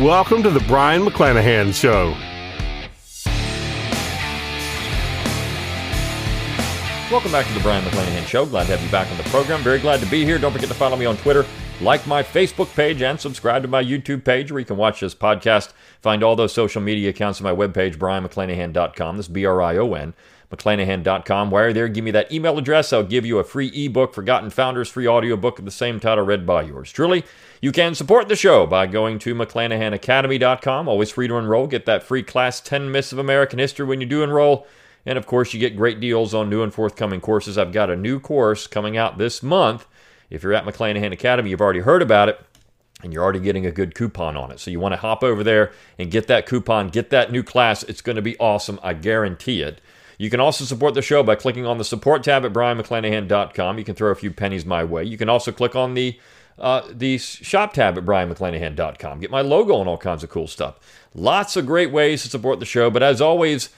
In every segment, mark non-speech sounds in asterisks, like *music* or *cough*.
Welcome to the Brion McClanahan Show. Welcome back to the Brion McClanahan Show. Glad to have you back on the program. Very glad to be here. Don't forget to follow me on Twitter, like my Facebook page, and subscribe to my YouTube page where you can watch this podcast. Find all those social media accounts on my webpage, brionmcclanahan.com. This is B R I O N, McClanahan.com. While you're there, give me that email address. I'll give you a free ebook, Forgotten Founders, free audiobook of the same title, read by yours truly. You can support the show by going to McClanahanacademy.com. Always free to enroll. Get that free class 10 Myths of American History when you do enroll. And of course, you get great deals on new and forthcoming courses. I've got a new course coming out this month. If you're at McClanahan Academy, you've already heard about it and you're already getting a good coupon on it. So you want to hop over there and get that coupon, get that new class. It's going to be awesome. I guarantee it. You can also support the show by clicking on the support tab at brionmcclanahan.com. You can throw a few pennies my way. You can also click on the uh, the shop tab at brionmcclanahan.com. Get my logo and all kinds of cool stuff. Lots of great ways to support the show. But as always,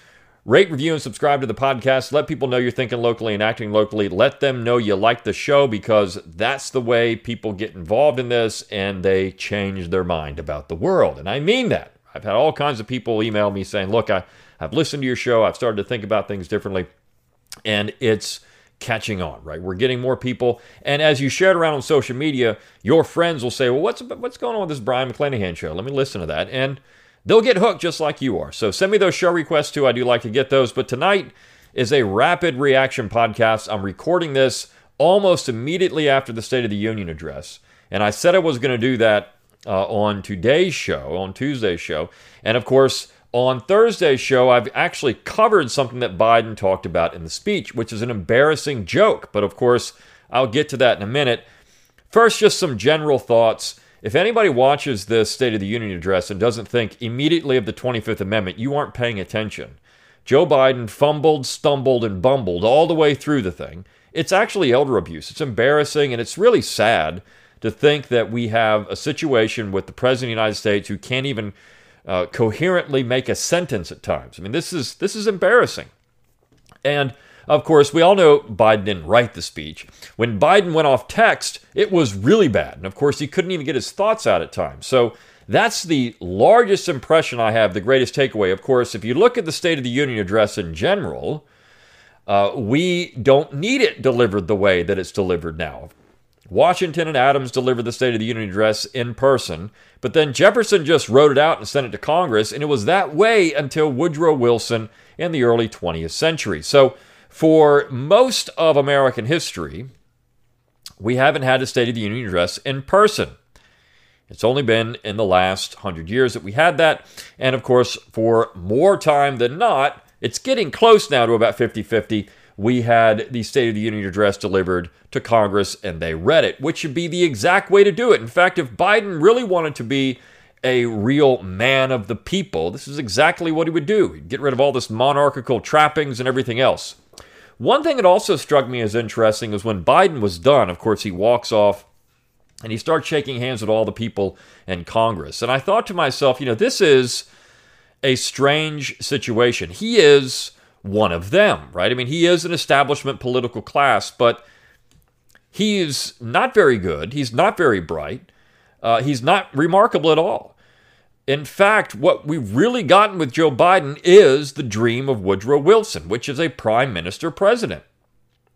rate, review, and subscribe to the podcast. Let people know you're thinking locally and acting locally. Let them know you like the show because that's the way people get involved in this and they change their mind about the world. And I mean that. I've had all kinds of people email me saying, look, I, I've listened to your show. I've started to think about things differently. And it's catching on, right? We're getting more people. And as you share it around on social media, your friends will say, well, what's, what's going on with this Brion McClanahan show? Let me listen to that. And they'll get hooked just like you are. So send me those show requests too. I do like to get those. But tonight is a rapid reaction podcast. I'm recording this almost immediately after the State of the Union address. And I said I was going to do that uh, on today's show, on Tuesday's show. And of course, on Thursday's show, I've actually covered something that Biden talked about in the speech, which is an embarrassing joke. But of course, I'll get to that in a minute. First, just some general thoughts. If anybody watches this State of the Union address and doesn't think immediately of the 25th Amendment, you aren't paying attention. Joe Biden fumbled, stumbled, and bumbled all the way through the thing. It's actually elder abuse. It's embarrassing, and it's really sad to think that we have a situation with the President of the United States who can't even uh, coherently make a sentence at times. I mean, this is this is embarrassing. And of course, we all know Biden didn't write the speech. When Biden went off text, it was really bad. And of course, he couldn't even get his thoughts out at times. So that's the largest impression I have, the greatest takeaway. Of course, if you look at the State of the Union address in general, uh, we don't need it delivered the way that it's delivered now. Washington and Adams delivered the State of the Union address in person, but then Jefferson just wrote it out and sent it to Congress, and it was that way until Woodrow Wilson in the early 20th century. So, for most of American history, we haven't had a State of the Union address in person. It's only been in the last hundred years that we had that. And of course, for more time than not, it's getting close now to about 50 50 we had the State of the Union address delivered to Congress and they read it, which should be the exact way to do it. In fact, if Biden really wanted to be a real man of the people, this is exactly what he would do. He'd get rid of all this monarchical trappings and everything else. One thing that also struck me as interesting is when Biden was done, of course, he walks off and he starts shaking hands with all the people in Congress. And I thought to myself, you know, this is a strange situation. He is one of them, right? I mean, he is an establishment political class, but he's not very good. He's not very bright. Uh, he's not remarkable at all. In fact, what we've really gotten with Joe Biden is the dream of Woodrow Wilson, which is a prime minister president.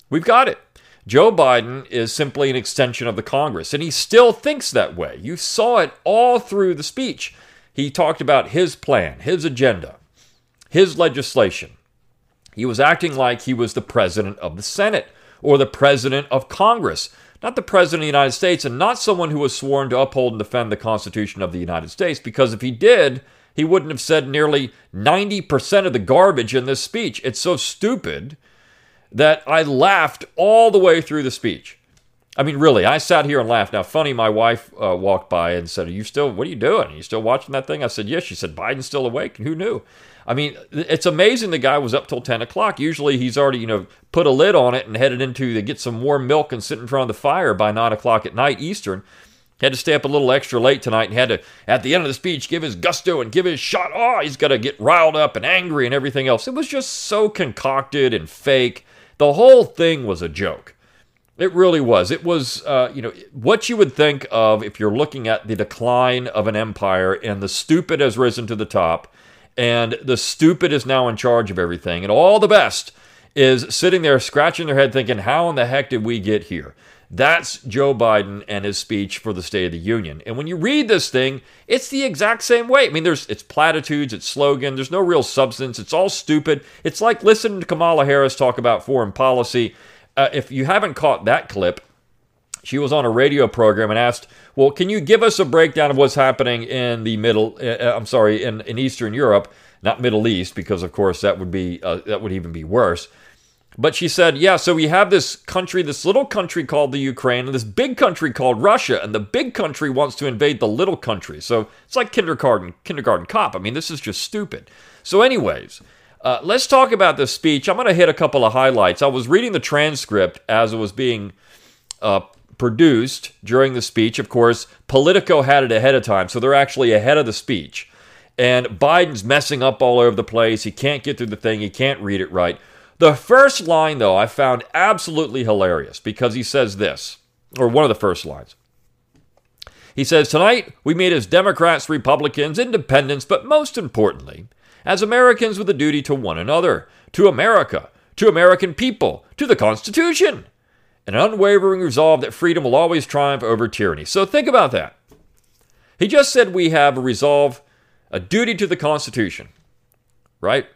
We've got it. Joe Biden is simply an extension of the Congress, and he still thinks that way. You saw it all through the speech. He talked about his plan, his agenda, his legislation. He was acting like he was the president of the Senate or the president of Congress, not the president of the United States, and not someone who was sworn to uphold and defend the Constitution of the United States, because if he did, he wouldn't have said nearly 90% of the garbage in this speech. It's so stupid that I laughed all the way through the speech. I mean, really, I sat here and laughed. Now, funny, my wife uh, walked by and said, "Are you still? What are you doing? Are you still watching that thing?" I said, "Yes." She said, "Biden's still awake." Who knew? I mean, it's amazing the guy was up till 10 o'clock. Usually he's already, you know, put a lid on it and headed into to get some warm milk and sit in front of the fire by 9 o'clock at night Eastern. Had to stay up a little extra late tonight and had to, at the end of the speech, give his gusto and give his shot. Oh, he's got to get riled up and angry and everything else. It was just so concocted and fake. The whole thing was a joke. It really was. It was, uh, you know, what you would think of if you're looking at the decline of an empire and the stupid has risen to the top and the stupid is now in charge of everything, and all the best is sitting there scratching their head thinking, how in the heck did we get here? That's Joe Biden and his speech for the State of the Union. And when you read this thing, it's the exact same way. I mean, there's it's platitudes, it's slogan, there's no real substance, it's all stupid. It's like listening to Kamala Harris talk about foreign policy. Uh, if you haven't caught that clip, she was on a radio program and asked, "Well, can you give us a breakdown of what's happening in the middle? Uh, uh, I'm sorry, in, in Eastern Europe, not Middle East, because of course that would be uh, that would even be worse." But she said, "Yeah, so we have this country, this little country called the Ukraine, and this big country called Russia, and the big country wants to invade the little country. So it's like kindergarten kindergarten cop. I mean, this is just stupid." So, anyways. Uh, let's talk about this speech. I'm going to hit a couple of highlights. I was reading the transcript as it was being uh, produced during the speech. Of course, Politico had it ahead of time, so they're actually ahead of the speech. And Biden's messing up all over the place. He can't get through the thing, he can't read it right. The first line, though, I found absolutely hilarious because he says this, or one of the first lines. He says, Tonight, we meet as Democrats, Republicans, independents, but most importantly, as Americans with a duty to one another, to America, to American people, to the Constitution an unwavering resolve that freedom will always triumph over tyranny. So think about that. He just said we have a resolve, a duty to the Constitution, right?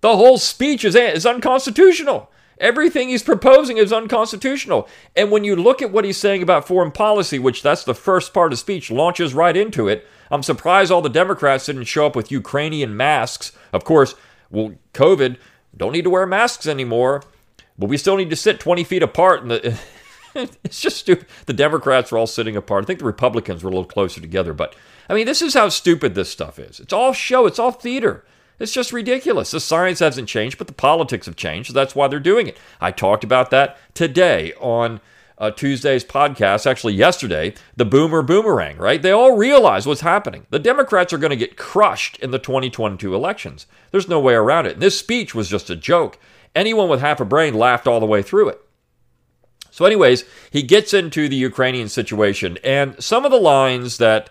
The whole speech is, is unconstitutional. Everything he's proposing is unconstitutional. And when you look at what he's saying about foreign policy, which that's the first part of speech, launches right into it, I'm surprised all the Democrats didn't show up with Ukrainian masks. Of course, well, COVID, don't need to wear masks anymore but we still need to sit 20 feet apart. And the, *laughs* it's just stupid. The Democrats are all sitting apart. I think the Republicans were a little closer together. But I mean, this is how stupid this stuff is. It's all show, it's all theater. It's just ridiculous. The science hasn't changed, but the politics have changed. So that's why they're doing it. I talked about that today on uh, Tuesday's podcast, actually yesterday, the boomer boomerang, right? They all realize what's happening. The Democrats are going to get crushed in the 2022 elections. There's no way around it. This speech was just a joke. Anyone with half a brain laughed all the way through it. So, anyways, he gets into the Ukrainian situation, and some of the lines that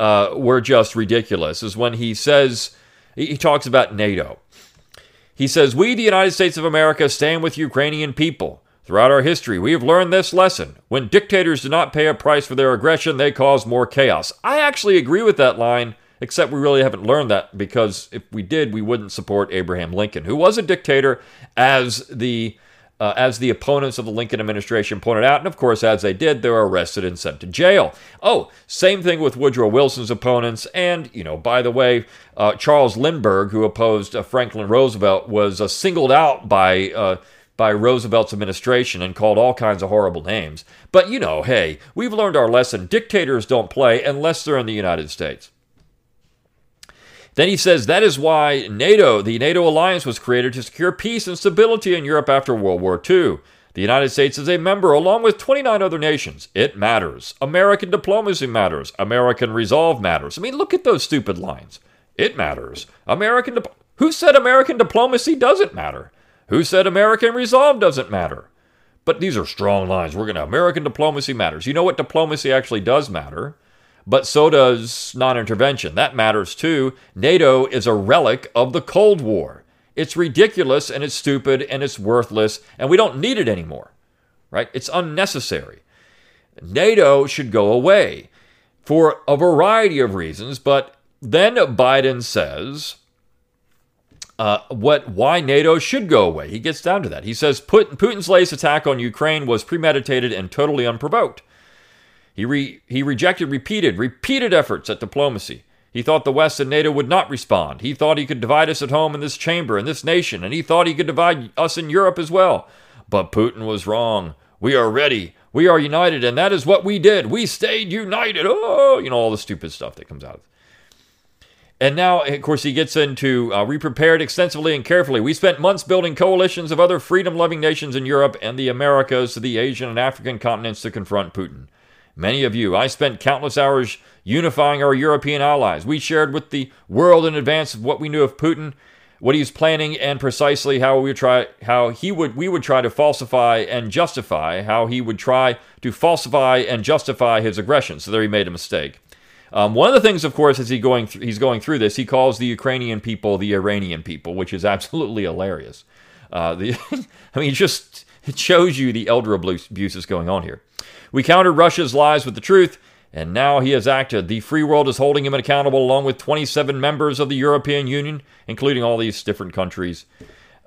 uh, were just ridiculous is when he says, he talks about NATO. He says, We, the United States of America, stand with Ukrainian people. Throughout our history, we have learned this lesson. When dictators do not pay a price for their aggression, they cause more chaos. I actually agree with that line Except we really haven't learned that because if we did, we wouldn't support Abraham Lincoln, who was a dictator, as the uh, as the opponents of the Lincoln administration pointed out, and of course, as they did, they were arrested and sent to jail. Oh, same thing with Woodrow Wilson's opponents, and you know, by the way, uh, Charles Lindbergh, who opposed uh, Franklin Roosevelt, was uh, singled out by uh, by Roosevelt's administration and called all kinds of horrible names. But you know, hey, we've learned our lesson. Dictators don't play unless they're in the United States. Then he says that is why NATO, the NATO alliance, was created to secure peace and stability in Europe after World War II. The United States is a member along with 29 other nations. It matters. American diplomacy matters. American resolve matters. I mean, look at those stupid lines. It matters. American di- Who said American diplomacy doesn't matter? Who said American resolve doesn't matter? But these are strong lines. We're going to American diplomacy matters. You know what diplomacy actually does matter? But so does non intervention. That matters too. NATO is a relic of the Cold War. It's ridiculous and it's stupid and it's worthless and we don't need it anymore, right? It's unnecessary. NATO should go away for a variety of reasons, but then Biden says uh, what why NATO should go away. He gets down to that. He says Putin's latest attack on Ukraine was premeditated and totally unprovoked. He, re- he rejected repeated, repeated efforts at diplomacy. He thought the West and NATO would not respond. He thought he could divide us at home in this chamber, in this nation, and he thought he could divide us in Europe as well. But Putin was wrong. We are ready. We are united, and that is what we did. We stayed united. Oh, you know, all the stupid stuff that comes out of it. And now, of course, he gets into uh, we prepared extensively and carefully. We spent months building coalitions of other freedom loving nations in Europe and the Americas the Asian and African continents to confront Putin. Many of you, I spent countless hours unifying our European allies. We shared with the world in advance of what we knew of Putin, what he was planning, and precisely how we would try, how he would, we would try to falsify and justify, how he would try to falsify and justify his aggression. So there he made a mistake. Um, one of the things, of course, as he going th- he's going through this, he calls the Ukrainian people the Iranian people, which is *laughs* absolutely hilarious. Uh, the, *laughs* I mean, just it shows you the elder abuse is going on here. We countered Russia's lies with the truth, and now he has acted. The free world is holding him accountable, along with 27 members of the European Union, including all these different countries.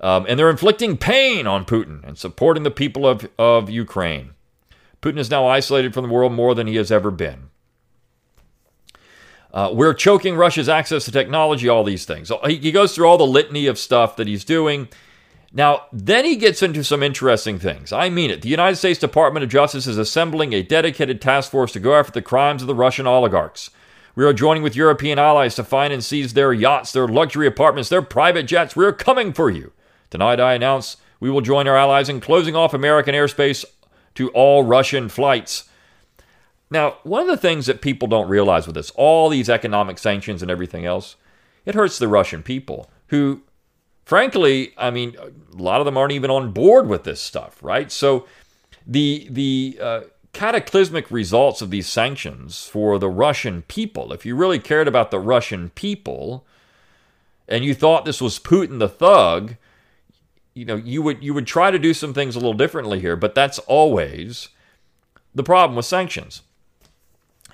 Um, and they're inflicting pain on Putin and supporting the people of, of Ukraine. Putin is now isolated from the world more than he has ever been. Uh, we're choking Russia's access to technology, all these things. So he, he goes through all the litany of stuff that he's doing. Now, then he gets into some interesting things. I mean it. The United States Department of Justice is assembling a dedicated task force to go after the crimes of the Russian oligarchs. We are joining with European allies to find and seize their yachts, their luxury apartments, their private jets. We are coming for you. Tonight, I announce we will join our allies in closing off American airspace to all Russian flights. Now, one of the things that people don't realize with this, all these economic sanctions and everything else, it hurts the Russian people who, frankly, I mean, a lot of them aren't even on board with this stuff, right? So the the uh, cataclysmic results of these sanctions for the Russian people, if you really cared about the Russian people, and you thought this was Putin the thug, you know, you would you would try to do some things a little differently here, but that's always the problem with sanctions.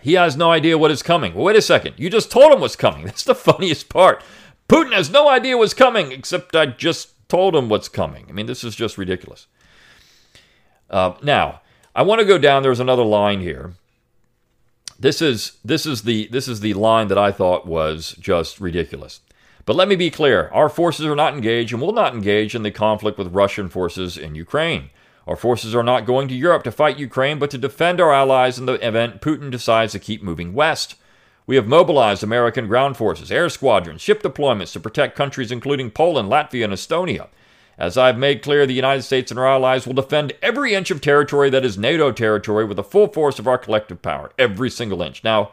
He has no idea what is coming. Well, wait a second. You just told him what's coming. *laughs* That's the funniest part. Putin has no idea what's coming, except I just told him what's coming. I mean, this is just ridiculous. Uh, now, I want to go down. There's another line here. This is this is the this is the line that I thought was just ridiculous. But let me be clear: our forces are not engaged and will not engage in the conflict with Russian forces in Ukraine. Our forces are not going to Europe to fight Ukraine, but to defend our allies in the event Putin decides to keep moving west. We have mobilized American ground forces, air squadrons, ship deployments to protect countries including Poland, Latvia, and Estonia. As I've made clear, the United States and our allies will defend every inch of territory that is NATO territory with the full force of our collective power, every single inch. Now,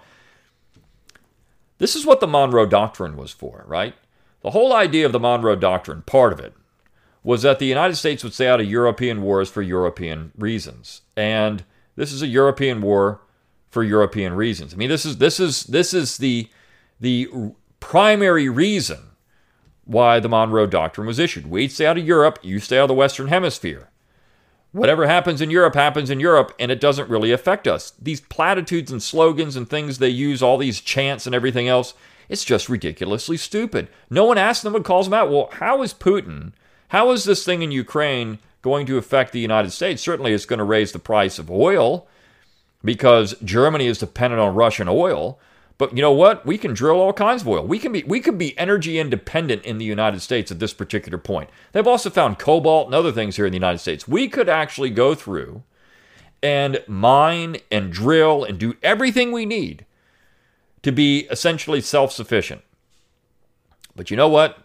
this is what the Monroe Doctrine was for, right? The whole idea of the Monroe Doctrine, part of it, was that the United States would stay out of European wars for European reasons. And this is a European war for European reasons. I mean, this is this is this is the the primary reason why the Monroe Doctrine was issued. We stay out of Europe, you stay out of the Western Hemisphere. Whatever happens in Europe happens in Europe, and it doesn't really affect us. These platitudes and slogans and things they use, all these chants and everything else, it's just ridiculously stupid. No one asks them and calls them out. Well, how is Putin how is this thing in Ukraine going to affect the United States? Certainly, it's going to raise the price of oil because Germany is dependent on Russian oil. But you know what? We can drill all kinds of oil. We can be we could be energy independent in the United States at this particular point. They've also found cobalt and other things here in the United States. We could actually go through and mine and drill and do everything we need to be essentially self-sufficient. But you know what?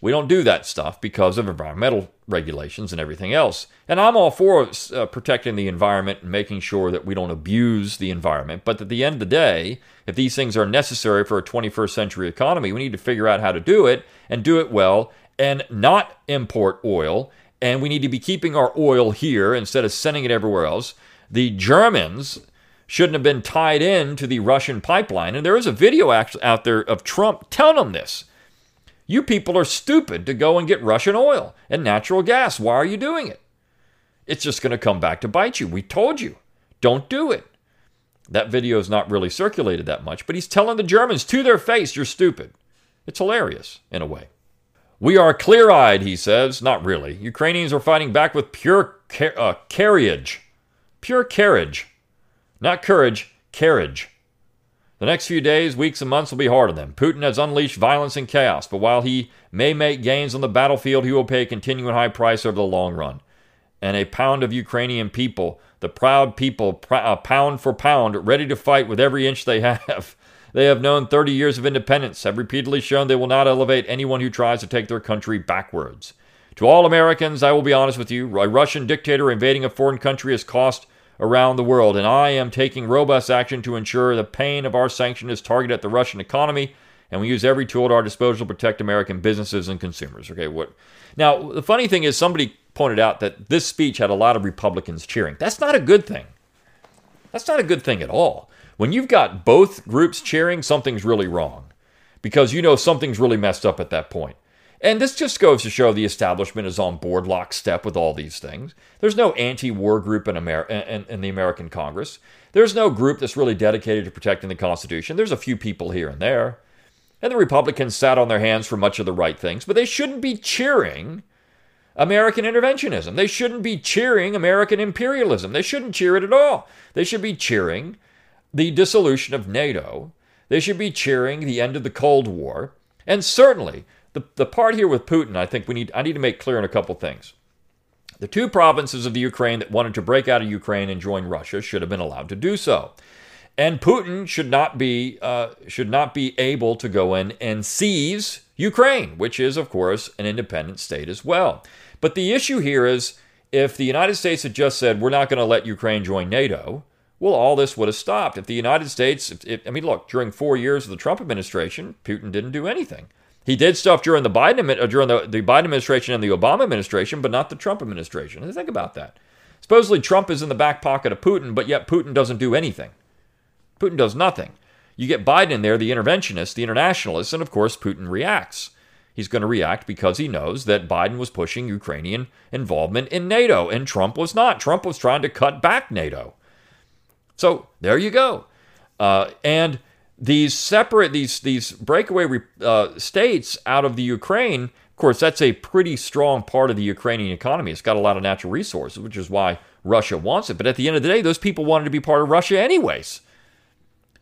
We don't do that stuff because of environmental regulations and everything else. And I'm all for uh, protecting the environment and making sure that we don't abuse the environment. But at the end of the day, if these things are necessary for a 21st century economy, we need to figure out how to do it and do it well and not import oil. And we need to be keeping our oil here instead of sending it everywhere else. The Germans shouldn't have been tied in to the Russian pipeline. And there is a video out there of Trump telling them this. You people are stupid to go and get Russian oil and natural gas. Why are you doing it? It's just going to come back to bite you. We told you. Don't do it. That video is not really circulated that much, but he's telling the Germans to their face, you're stupid. It's hilarious, in a way. We are clear eyed, he says. Not really. Ukrainians are fighting back with pure car- uh, carriage. Pure carriage. Not courage, carriage. The next few days, weeks, and months will be hard on them. Putin has unleashed violence and chaos, but while he may make gains on the battlefield, he will pay a continuing high price over the long run. And a pound of Ukrainian people the proud people, pr- uh, pound for pound, ready to fight with every inch they *laughs* have. They have known 30 years of independence, have repeatedly shown they will not elevate anyone who tries to take their country backwards. To all Americans, I will be honest with you, a Russian dictator invading a foreign country has cost around the world, and I am taking robust action to ensure the pain of our sanction is targeted at the Russian economy, and we use every tool at our disposal to protect American businesses and consumers. Okay, what? Now, the funny thing is, somebody pointed out that this speech had a lot of Republicans cheering. That's not a good thing. That's not a good thing at all. When you've got both groups cheering, something's really wrong because you know something's really messed up at that point. And this just goes to show the establishment is on board lockstep with all these things. There's no anti war group in, Amer- in, in the American Congress. There's no group that's really dedicated to protecting the Constitution. There's a few people here and there. And the Republicans sat on their hands for much of the right things, but they shouldn't be cheering American interventionism. They shouldn't be cheering American imperialism. They shouldn't cheer it at all. They should be cheering the dissolution of NATO. They should be cheering the end of the Cold War. And certainly, the, the part here with Putin, I think we need I need to make clear in a couple things. The two provinces of the Ukraine that wanted to break out of Ukraine and join Russia should have been allowed to do so. And Putin should not be uh, should not be able to go in and seize Ukraine, which is of course an independent state as well. But the issue here is if the United States had just said we're not going to let Ukraine join NATO, well, all this would have stopped. If the United States, if, if, I mean, look, during four years of the Trump administration, Putin didn't do anything. He did stuff during the Biden during the, the Biden administration and the Obama administration, but not the Trump administration. Think about that. Supposedly Trump is in the back pocket of Putin, but yet Putin doesn't do anything. Putin does nothing. You get Biden there, the interventionist, the internationalist, and of course Putin reacts. He's going to react because he knows that Biden was pushing Ukrainian involvement in NATO, and Trump was not. Trump was trying to cut back NATO. So there you go. Uh, and these separate these these breakaway uh, states out of the Ukraine, of course, that's a pretty strong part of the Ukrainian economy. It's got a lot of natural resources, which is why Russia wants it. But at the end of the day, those people wanted to be part of Russia anyways.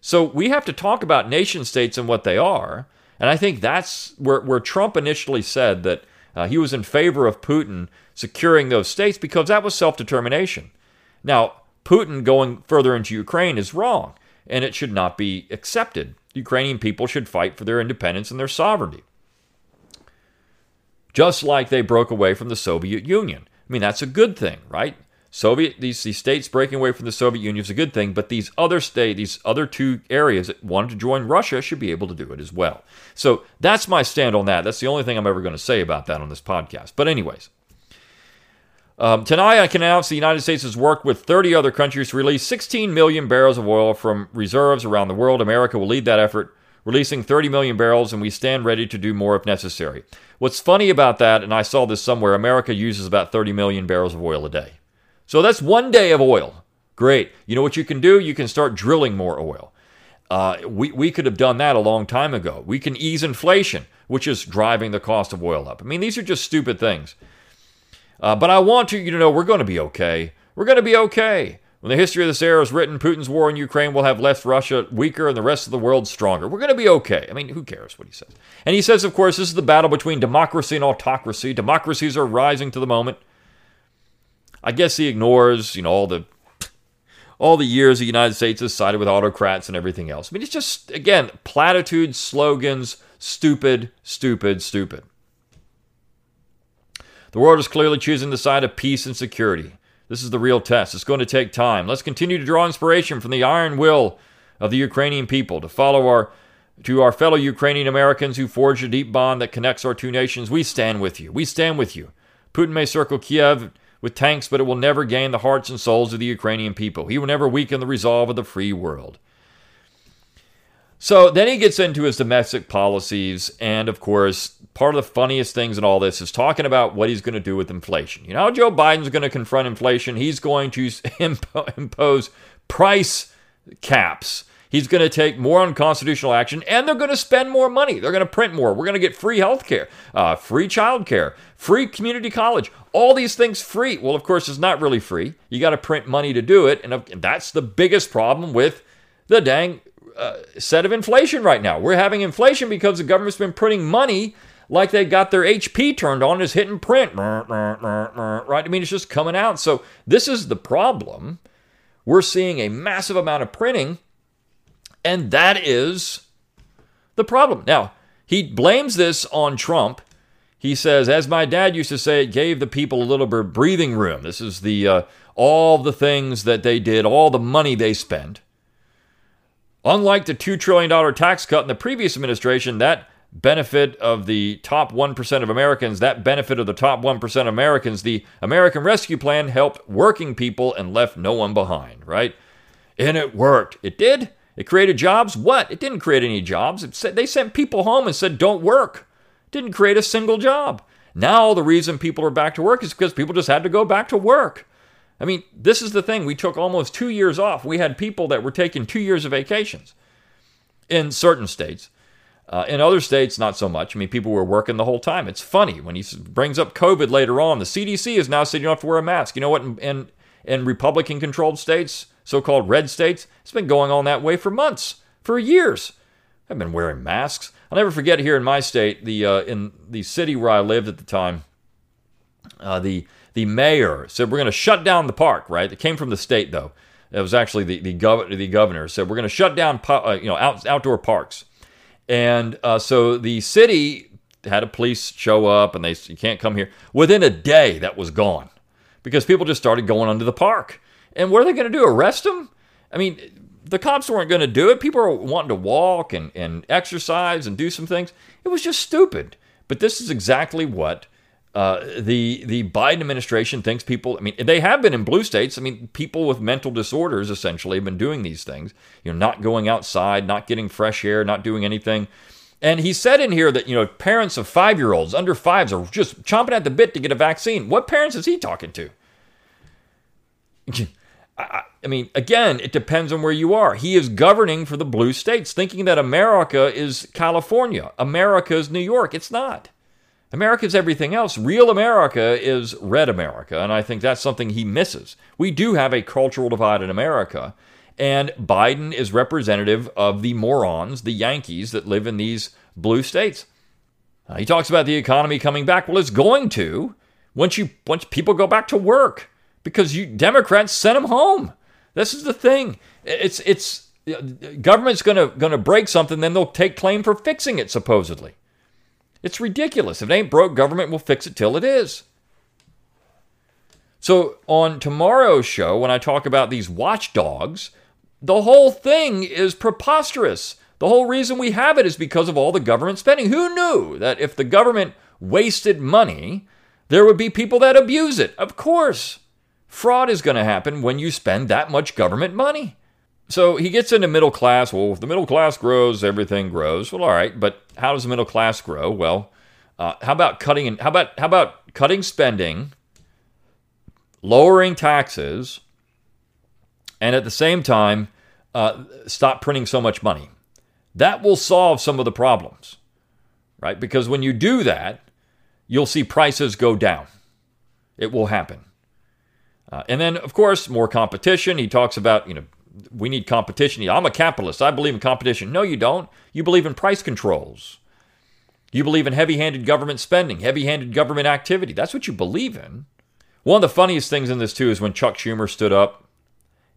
So we have to talk about nation states and what they are. And I think that's where, where Trump initially said that uh, he was in favor of Putin securing those states because that was self determination. Now, Putin going further into Ukraine is wrong, and it should not be accepted. Ukrainian people should fight for their independence and their sovereignty. Just like they broke away from the Soviet Union. I mean, that's a good thing, right? Soviet these, these states breaking away from the Soviet Union is a good thing, but these other state, these other two areas that wanted to join Russia should be able to do it as well. So that's my stand on that. That's the only thing I'm ever going to say about that on this podcast. But anyways, um, tonight, I can announce the United States has worked with 30 other countries to release 16 million barrels of oil from reserves around the world. America will lead that effort, releasing 30 million barrels, and we stand ready to do more if necessary. What's funny about that, and I saw this somewhere, America uses about 30 million barrels of oil a day. So that's one day of oil. Great. You know what you can do? You can start drilling more oil. Uh, we, we could have done that a long time ago. We can ease inflation, which is driving the cost of oil up. I mean, these are just stupid things. Uh, but I want you to know we're going to be okay. We're going to be okay. When the history of this era is written, Putin's war in Ukraine will have left Russia weaker and the rest of the world stronger. We're going to be okay. I mean, who cares what he says? And he says, of course, this is the battle between democracy and autocracy. Democracies are rising to the moment. I guess he ignores, you know, all the all the years the United States has sided with autocrats and everything else. I mean, it's just again platitudes, slogans, stupid, stupid, stupid. The world is clearly choosing the side of peace and security. This is the real test. It's going to take time. Let's continue to draw inspiration from the iron will of the Ukrainian people to follow our to our fellow Ukrainian Americans who forged a deep bond that connects our two nations. We stand with you. We stand with you. Putin may circle Kiev with tanks, but it will never gain the hearts and souls of the Ukrainian people. He will never weaken the resolve of the free world. So then he gets into his domestic policies, and of course, part of the funniest things in all this is talking about what he's going to do with inflation. You know Joe Biden's going to confront inflation? He's going to *laughs* impose price caps. He's going to take more unconstitutional action, and they're going to spend more money. They're going to print more. We're going to get free health care, uh, free child care, free community college, all these things free. Well, of course, it's not really free. You got to print money to do it, and that's the biggest problem with the dang uh, set of inflation right now. We're having inflation because the government's been printing money like they got their HP turned on, is hitting print, right? I mean, it's just coming out. So this is the problem. We're seeing a massive amount of printing, and that is the problem. Now, he blames this on Trump. He says, as my dad used to say, it gave the people a little bit of breathing room. This is the uh, all the things that they did, all the money they spent. Unlike the $2 trillion tax cut in the previous administration, that benefit of the top 1% of Americans, that benefit of the top 1% of Americans, the American Rescue Plan helped working people and left no one behind, right? And it worked. It did. It created jobs. What? It didn't create any jobs. It said, they sent people home and said, don't work. It didn't create a single job. Now the reason people are back to work is because people just had to go back to work. I mean, this is the thing. We took almost two years off. We had people that were taking two years of vacations in certain states. Uh, in other states, not so much. I mean, people were working the whole time. It's funny when he brings up COVID later on. The CDC is now saying you don't have to wear a mask. You know what? In, in, in Republican controlled states, so called red states, it's been going on that way for months, for years. I've been wearing masks. I'll never forget here in my state, the uh, in the city where I lived at the time, uh, the the mayor said we're going to shut down the park. Right, it came from the state though. It was actually the the, gov- the governor said we're going to shut down uh, you know out, outdoor parks, and uh, so the city had a police show up and they you can't come here. Within a day, that was gone because people just started going onto the park. And what are they going to do? Arrest them? I mean, the cops weren't going to do it. People were wanting to walk and, and exercise and do some things. It was just stupid. But this is exactly what uh, the the Biden administration thinks people. I mean, they have been in blue states. I mean, people with mental disorders essentially have been doing these things. You know, not going outside, not getting fresh air, not doing anything. And he said in here that you know parents of five year olds under fives are just chomping at the bit to get a vaccine. What parents is he talking to? *laughs* I, I mean, again, it depends on where you are. He is governing for the blue states, thinking that America is California, America is New York. It's not. America is everything else. Real America is red America, and I think that's something he misses. We do have a cultural divide in America, and Biden is representative of the morons, the Yankees that live in these blue states. Uh, he talks about the economy coming back. Well, it's going to once you once people go back to work because you Democrats sent them home. This is the thing. It's it's government's gonna gonna break something, then they'll take claim for fixing it supposedly. It's ridiculous. If it ain't broke, government will fix it till it is. So, on tomorrow's show, when I talk about these watchdogs, the whole thing is preposterous. The whole reason we have it is because of all the government spending. Who knew that if the government wasted money, there would be people that abuse it? Of course. Fraud is going to happen when you spend that much government money. So he gets into middle class. Well, if the middle class grows, everything grows. Well, all right, but how does the middle class grow? Well, uh, how about cutting? And how about how about cutting spending, lowering taxes, and at the same time, uh, stop printing so much money? That will solve some of the problems, right? Because when you do that, you'll see prices go down. It will happen. Uh, and then, of course, more competition. He talks about, you know, we need competition. I'm a capitalist. I believe in competition. No, you don't. You believe in price controls. You believe in heavy handed government spending, heavy handed government activity. That's what you believe in. One of the funniest things in this, too, is when Chuck Schumer stood up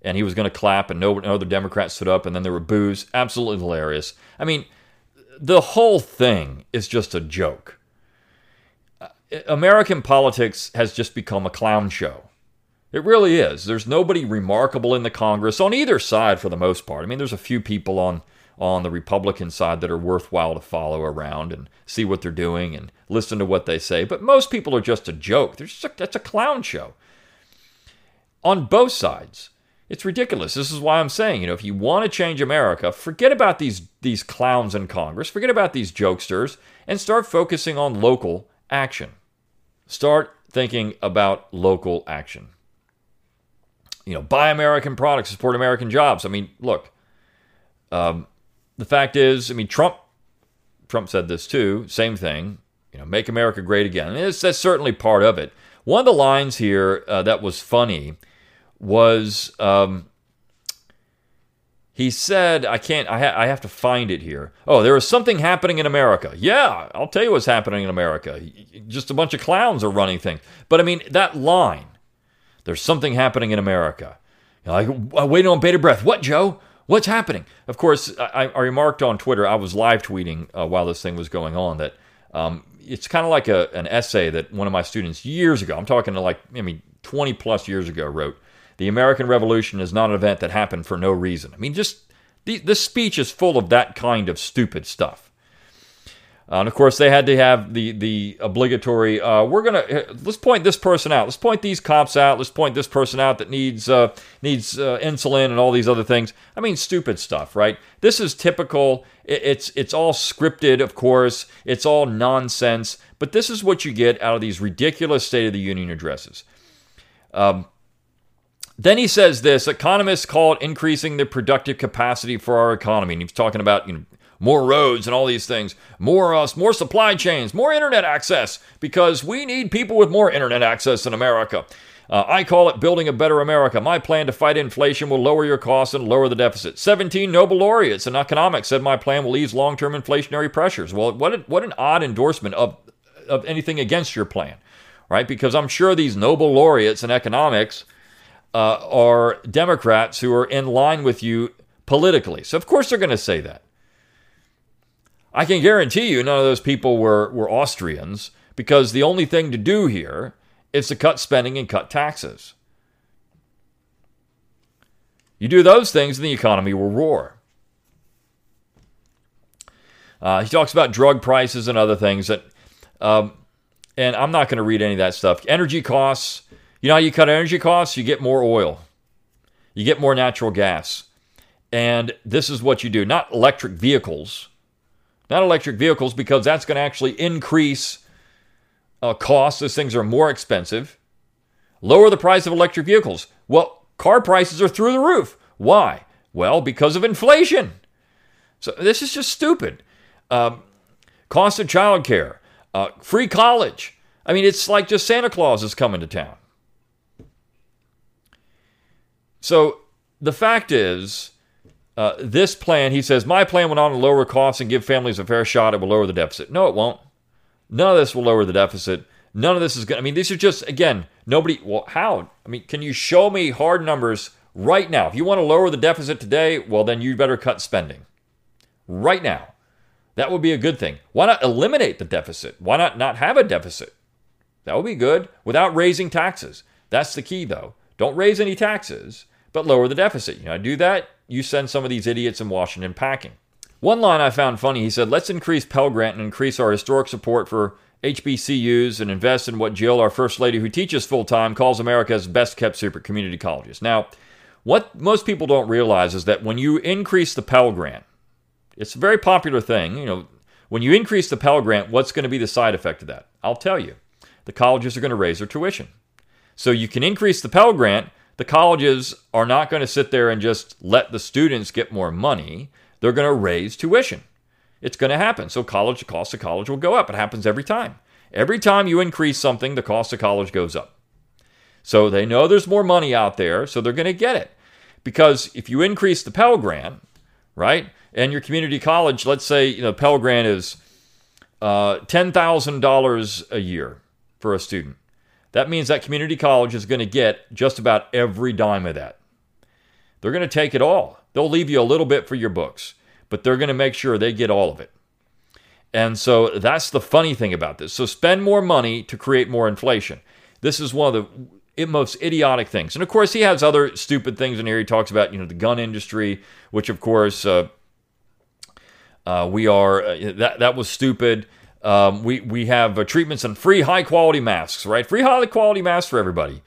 and he was going to clap and no, no other Democrats stood up and then there were boos. Absolutely hilarious. I mean, the whole thing is just a joke. Uh, American politics has just become a clown show. It really is. There's nobody remarkable in the Congress on either side for the most part. I mean, there's a few people on on the Republican side that are worthwhile to follow around and see what they're doing and listen to what they say, but most people are just a joke. There's a, that's a clown show. On both sides. It's ridiculous. This is why I'm saying, you know, if you want to change America, forget about these these clowns in Congress, forget about these jokesters and start focusing on local action. Start thinking about local action you know, buy American products, support American jobs. I mean, look, um, the fact is, I mean, Trump, Trump said this too. Same thing. You know, make America great again. And it's, that's certainly part of it. One of the lines here uh, that was funny was um, he said, I can't, I, ha- I have to find it here. Oh, there is something happening in America. Yeah, I'll tell you what's happening in America. Just a bunch of clowns are running things. But I mean, that line, there's something happening in America. You're like, waiting on bated breath. What, Joe? What's happening? Of course, I, I remarked on Twitter, I was live tweeting uh, while this thing was going on, that um, it's kind of like a, an essay that one of my students years ago, I'm talking to like, I mean, 20 plus years ago, wrote the American Revolution is not an event that happened for no reason. I mean, just the, this speech is full of that kind of stupid stuff. Uh, and of course, they had to have the the obligatory. Uh, we're gonna uh, let's point this person out. Let's point these cops out. Let's point this person out that needs uh, needs uh, insulin and all these other things. I mean, stupid stuff, right? This is typical. It, it's it's all scripted, of course. It's all nonsense. But this is what you get out of these ridiculous State of the Union addresses. Um, then he says this economists call it increasing the productive capacity for our economy. And he's talking about you know, more roads and all these things, more us, uh, more supply chains, more internet access, because we need people with more internet access in America. Uh, I call it building a better America. My plan to fight inflation will lower your costs and lower the deficit. 17 Nobel laureates in economics said my plan will ease long term inflationary pressures. Well, what, a, what an odd endorsement of, of anything against your plan, right? Because I'm sure these Nobel laureates in economics uh, are Democrats who are in line with you politically. So, of course, they're going to say that. I can guarantee you none of those people were, were Austrians because the only thing to do here is to cut spending and cut taxes. You do those things and the economy will roar. Uh, he talks about drug prices and other things that, um, and I'm not going to read any of that stuff. Energy costs, you know how you cut energy costs? You get more oil, you get more natural gas. And this is what you do not electric vehicles, not electric vehicles, because that's going to actually increase uh, costs. Those things are more expensive. Lower the price of electric vehicles. Well, car prices are through the roof. Why? Well, because of inflation. So this is just stupid. Um, cost of childcare, uh, free college. I mean, it's like just Santa Claus is coming to town. So the fact is, uh, this plan, he says, my plan will lower costs and give families a fair shot. It will lower the deficit. No, it won't. None of this will lower the deficit. None of this is going to, I mean, these are just, again, nobody, well, how? I mean, can you show me hard numbers right now? If you want to lower the deficit today, well, then you better cut spending right now. That would be a good thing. Why not eliminate the deficit? Why not not have a deficit? That would be good without raising taxes. That's the key, though. Don't raise any taxes but lower the deficit. You know, do that, you send some of these idiots in Washington packing. One line I found funny, he said, let's increase Pell Grant and increase our historic support for HBCUs and invest in what Jill, our First Lady who teaches full time, calls America's best kept secret community colleges. Now, what most people don't realize is that when you increase the Pell Grant, it's a very popular thing. You know, when you increase the Pell Grant, what's going to be the side effect of that? I'll tell you. The colleges are going to raise their tuition. So you can increase the Pell Grant, the colleges are not going to sit there and just let the students get more money. They're going to raise tuition. It's going to happen. So college, cost of college will go up. It happens every time. Every time you increase something, the cost of college goes up. So they know there's more money out there, so they're going to get it. Because if you increase the Pell Grant, right, and your community college, let's say you know Pell Grant is uh, ten thousand dollars a year for a student. That means that community college is going to get just about every dime of that. They're going to take it all. They'll leave you a little bit for your books, but they're going to make sure they get all of it. And so that's the funny thing about this. So spend more money to create more inflation. This is one of the most idiotic things. And of course, he has other stupid things in here. He talks about, you know, the gun industry, which of course uh, uh, we are, uh, that, that was stupid. Um, we we have uh, treatments and free high quality masks, right? Free high quality masks for everybody.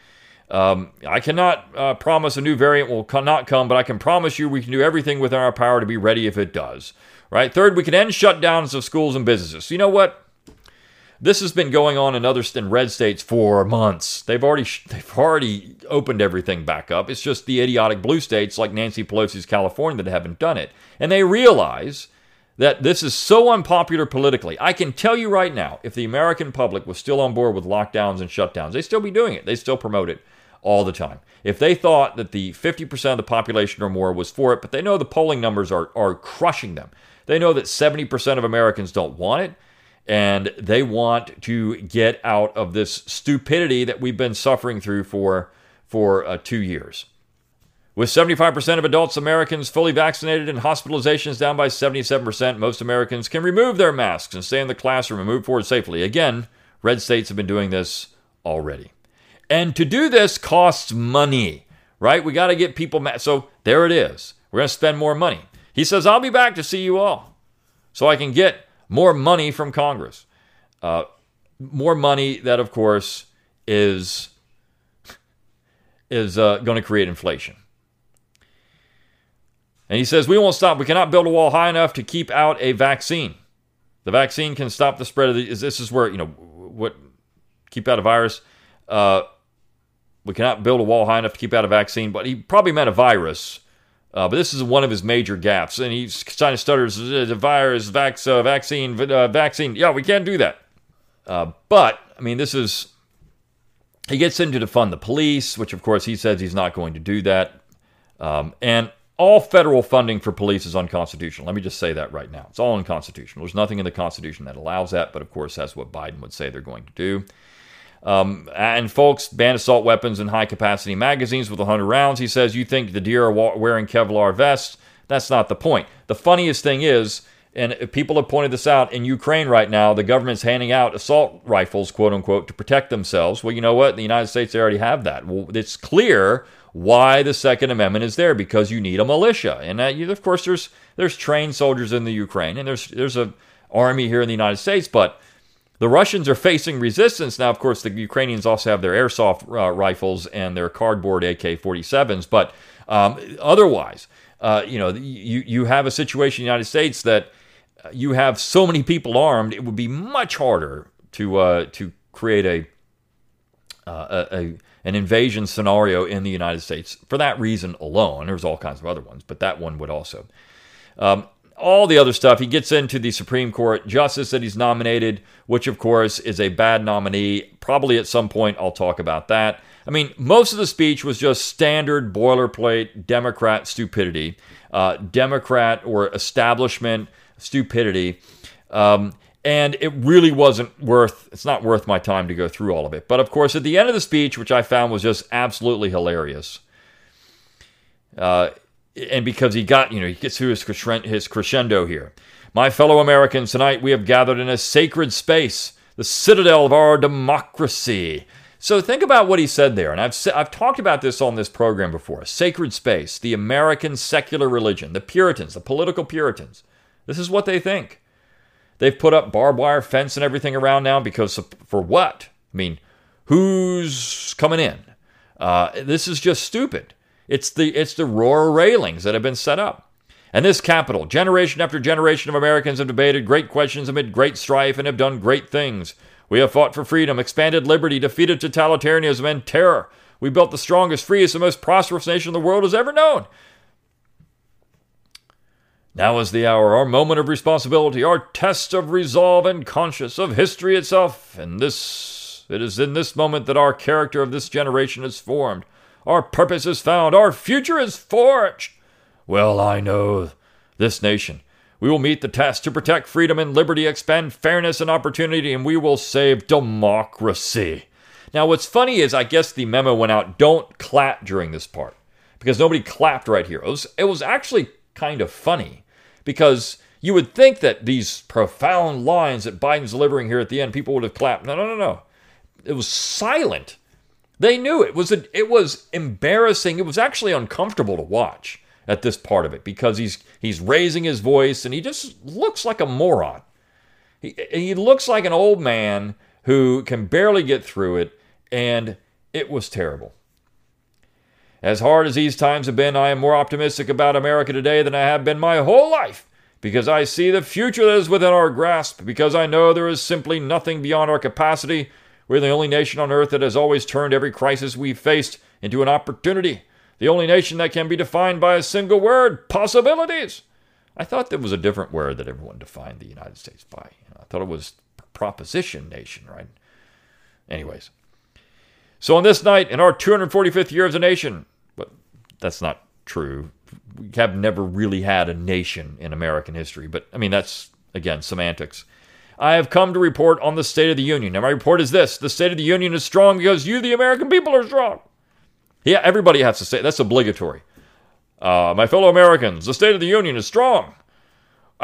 Um, I cannot uh, promise a new variant will not come, but I can promise you we can do everything within our power to be ready if it does. Right. Third, we can end shutdowns of schools and businesses. So you know what? This has been going on in other in red states for months. They've already they've already opened everything back up. It's just the idiotic blue states like Nancy Pelosi's California that haven't done it, and they realize that this is so unpopular politically. I can tell you right now, if the American public was still on board with lockdowns and shutdowns, they'd still be doing it. They'd still promote it. all the time. If they thought that the 50% of the population or more was for it, but they know the polling numbers are, are crushing them, they know that 70% of Americans don't want it, and they want to get out of this stupidity that we've been suffering through for, for uh, two years. With 75% of adults Americans fully vaccinated and hospitalizations down by 77%, most Americans can remove their masks and stay in the classroom and move forward safely. Again, red states have been doing this already. And to do this costs money, right? We got to get people mad. So there it is. We're going to spend more money. He says, I'll be back to see you all so I can get more money from Congress. Uh, more money that, of course, is, is uh, going to create inflation. And he says, We won't stop. We cannot build a wall high enough to keep out a vaccine. The vaccine can stop the spread of the. Is this is where, you know, what, keep out a virus. Uh, we cannot build a wall high enough to keep out a vaccine, but he probably meant a virus. Uh, but this is one of his major gaps. And he kind of stutters, the virus, vax, uh, vaccine, uh, vaccine. Yeah, we can't do that. Uh, but, I mean, this is. He gets into to fund the police, which, of course, he says he's not going to do that. Um, and all federal funding for police is unconstitutional. Let me just say that right now. It's all unconstitutional. There's nothing in the Constitution that allows that, but of course, that's what Biden would say they're going to do. Um, and folks, ban assault weapons and high capacity magazines with 100 rounds. He says, You think the deer are wearing Kevlar vests? That's not the point. The funniest thing is, and people have pointed this out in Ukraine right now, the government's handing out assault rifles, quote unquote, to protect themselves. Well, you know what? In the United States, they already have that. Well, it's clear why the Second Amendment is there because you need a militia, and you, of course there's there's trained soldiers in the Ukraine, and there's there's a army here in the United States, but the Russians are facing resistance now. Of course, the Ukrainians also have their airsoft uh, rifles and their cardboard AK-47s, but um, otherwise, uh, you know, you you have a situation in the United States that uh, you have so many people armed, it would be much harder to uh, to create a, uh, a an invasion scenario in the United States for that reason alone. There's all kinds of other ones, but that one would also. Um, all the other stuff, he gets into the Supreme Court justice that he's nominated, which of course is a bad nominee. Probably at some point I'll talk about that. I mean, most of the speech was just standard boilerplate Democrat stupidity, uh, Democrat or establishment stupidity. Um, and it really wasn't worth it's not worth my time to go through all of it. But of course at the end of the speech which i found was just absolutely hilarious uh, and because he got you know he gets through his, his crescendo here. My fellow americans tonight we have gathered in a sacred space the citadel of our democracy. So think about what he said there. And i've, I've talked about this on this program before. Sacred space the american secular religion the puritans the political puritans. This is what they think They've put up barbed wire fence and everything around now because for what? I mean, who's coming in? Uh, this is just stupid. It's the it's the roar railings that have been set up. And this Capitol, generation after generation of Americans have debated great questions amid great strife and have done great things. We have fought for freedom, expanded liberty, defeated totalitarianism and terror. We built the strongest, freest, and most prosperous nation the world has ever known. Now is the hour, our moment of responsibility, our test of resolve and conscience of history itself. And this, it is in this moment that our character of this generation is formed, our purpose is found, our future is forged. Well, I know this nation. We will meet the test to protect freedom and liberty, expand fairness and opportunity, and we will save democracy. Now, what's funny is I guess the memo went out don't clap during this part because nobody clapped right here. It was, it was actually kind of funny because you would think that these profound lines that Biden's delivering here at the end, people would have clapped. No, no, no, no. It was silent. They knew it was a, it was embarrassing. It was actually uncomfortable to watch at this part of it because he's he's raising his voice and he just looks like a moron. He he looks like an old man who can barely get through it and it was terrible. As hard as these times have been, I am more optimistic about America today than I have been my whole life because I see the future that is within our grasp, because I know there is simply nothing beyond our capacity. We're the only nation on earth that has always turned every crisis we've faced into an opportunity. The only nation that can be defined by a single word possibilities. I thought there was a different word that everyone defined the United States by. I thought it was proposition nation, right? Anyways. So on this night, in our 245th year as a nation, that's not true. We have never really had a nation in American history, but I mean, that's, again, semantics. I have come to report on the State of the Union. And my report is this the State of the Union is strong because you, the American people, are strong. Yeah, everybody has to say that's obligatory. Uh, my fellow Americans, the State of the Union is strong.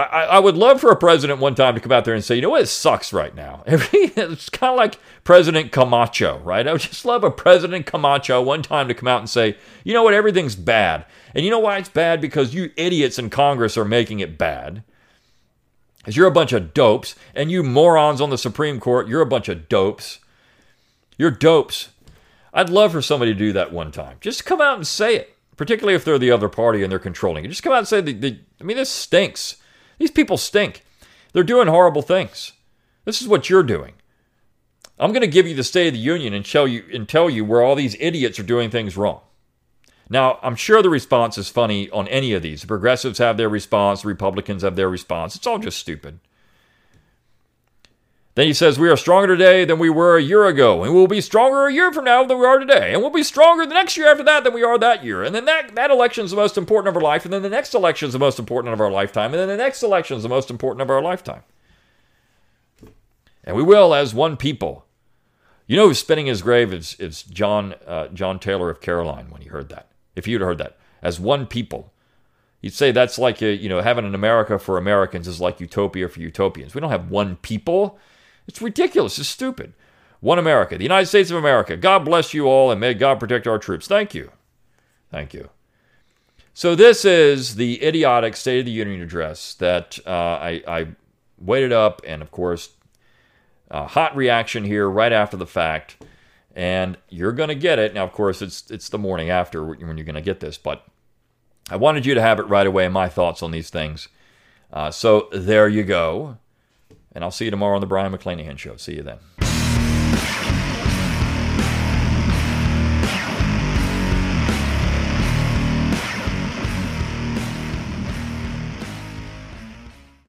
I, I, would love for a president one time to come out there and say, you know what, it sucks right now. *laughs* it's kind of like President Camacho, right? I would just love a President Camacho one time to come out and say, you know what, everything's bad. And you know why it's bad? Because you idiots in Congress are making it bad. Because you're a bunch of dopes, and you morons on the Supreme Court, you're a bunch of dopes. You're dopes. I'd love for somebody to do that one time. Just come out and say it, particularly if they're the other party and they're controlling it. Just come out and say, the, the, I mean, this stinks. These people stink. They're doing horrible things. This is what you're doing. I'm going to give you the State of the Union and tell you and tell you where all these idiots are doing things wrong. Now, I'm sure the response is funny on any of these. The progressives have their response, the Republicans have their response. It's all just stupid. Then he says, We are stronger today than we were a year ago, and we'll be stronger a year from now than we are today, and we'll be stronger the next year after that than we are that year. And then that, that election is the most important of our life, and then the next election is the most important of our lifetime, and then the next election is the most important of our lifetime. And we will as one people. You know who's spinning his grave is, is John, uh, John Taylor of Caroline when he heard that. If you'd heard that. As one people. You'd say that's like, a, you know, having an America for Americans is like utopia for utopians. We don't have one people. It's ridiculous. It's stupid. One America, the United States of America. God bless you all and may God protect our troops. Thank you. Thank you. So, this is the idiotic State of the Union address that uh, I, I, waited up, and of course, a hot reaction here right after the fact. And you're going to get it. Now, of course, it's, it's the morning after when you're going to get this, but I wanted you to have it right away, my thoughts on these things. Uh, so, there you go. And I'll see you tomorrow on the Brion McClanahan Show. See you then.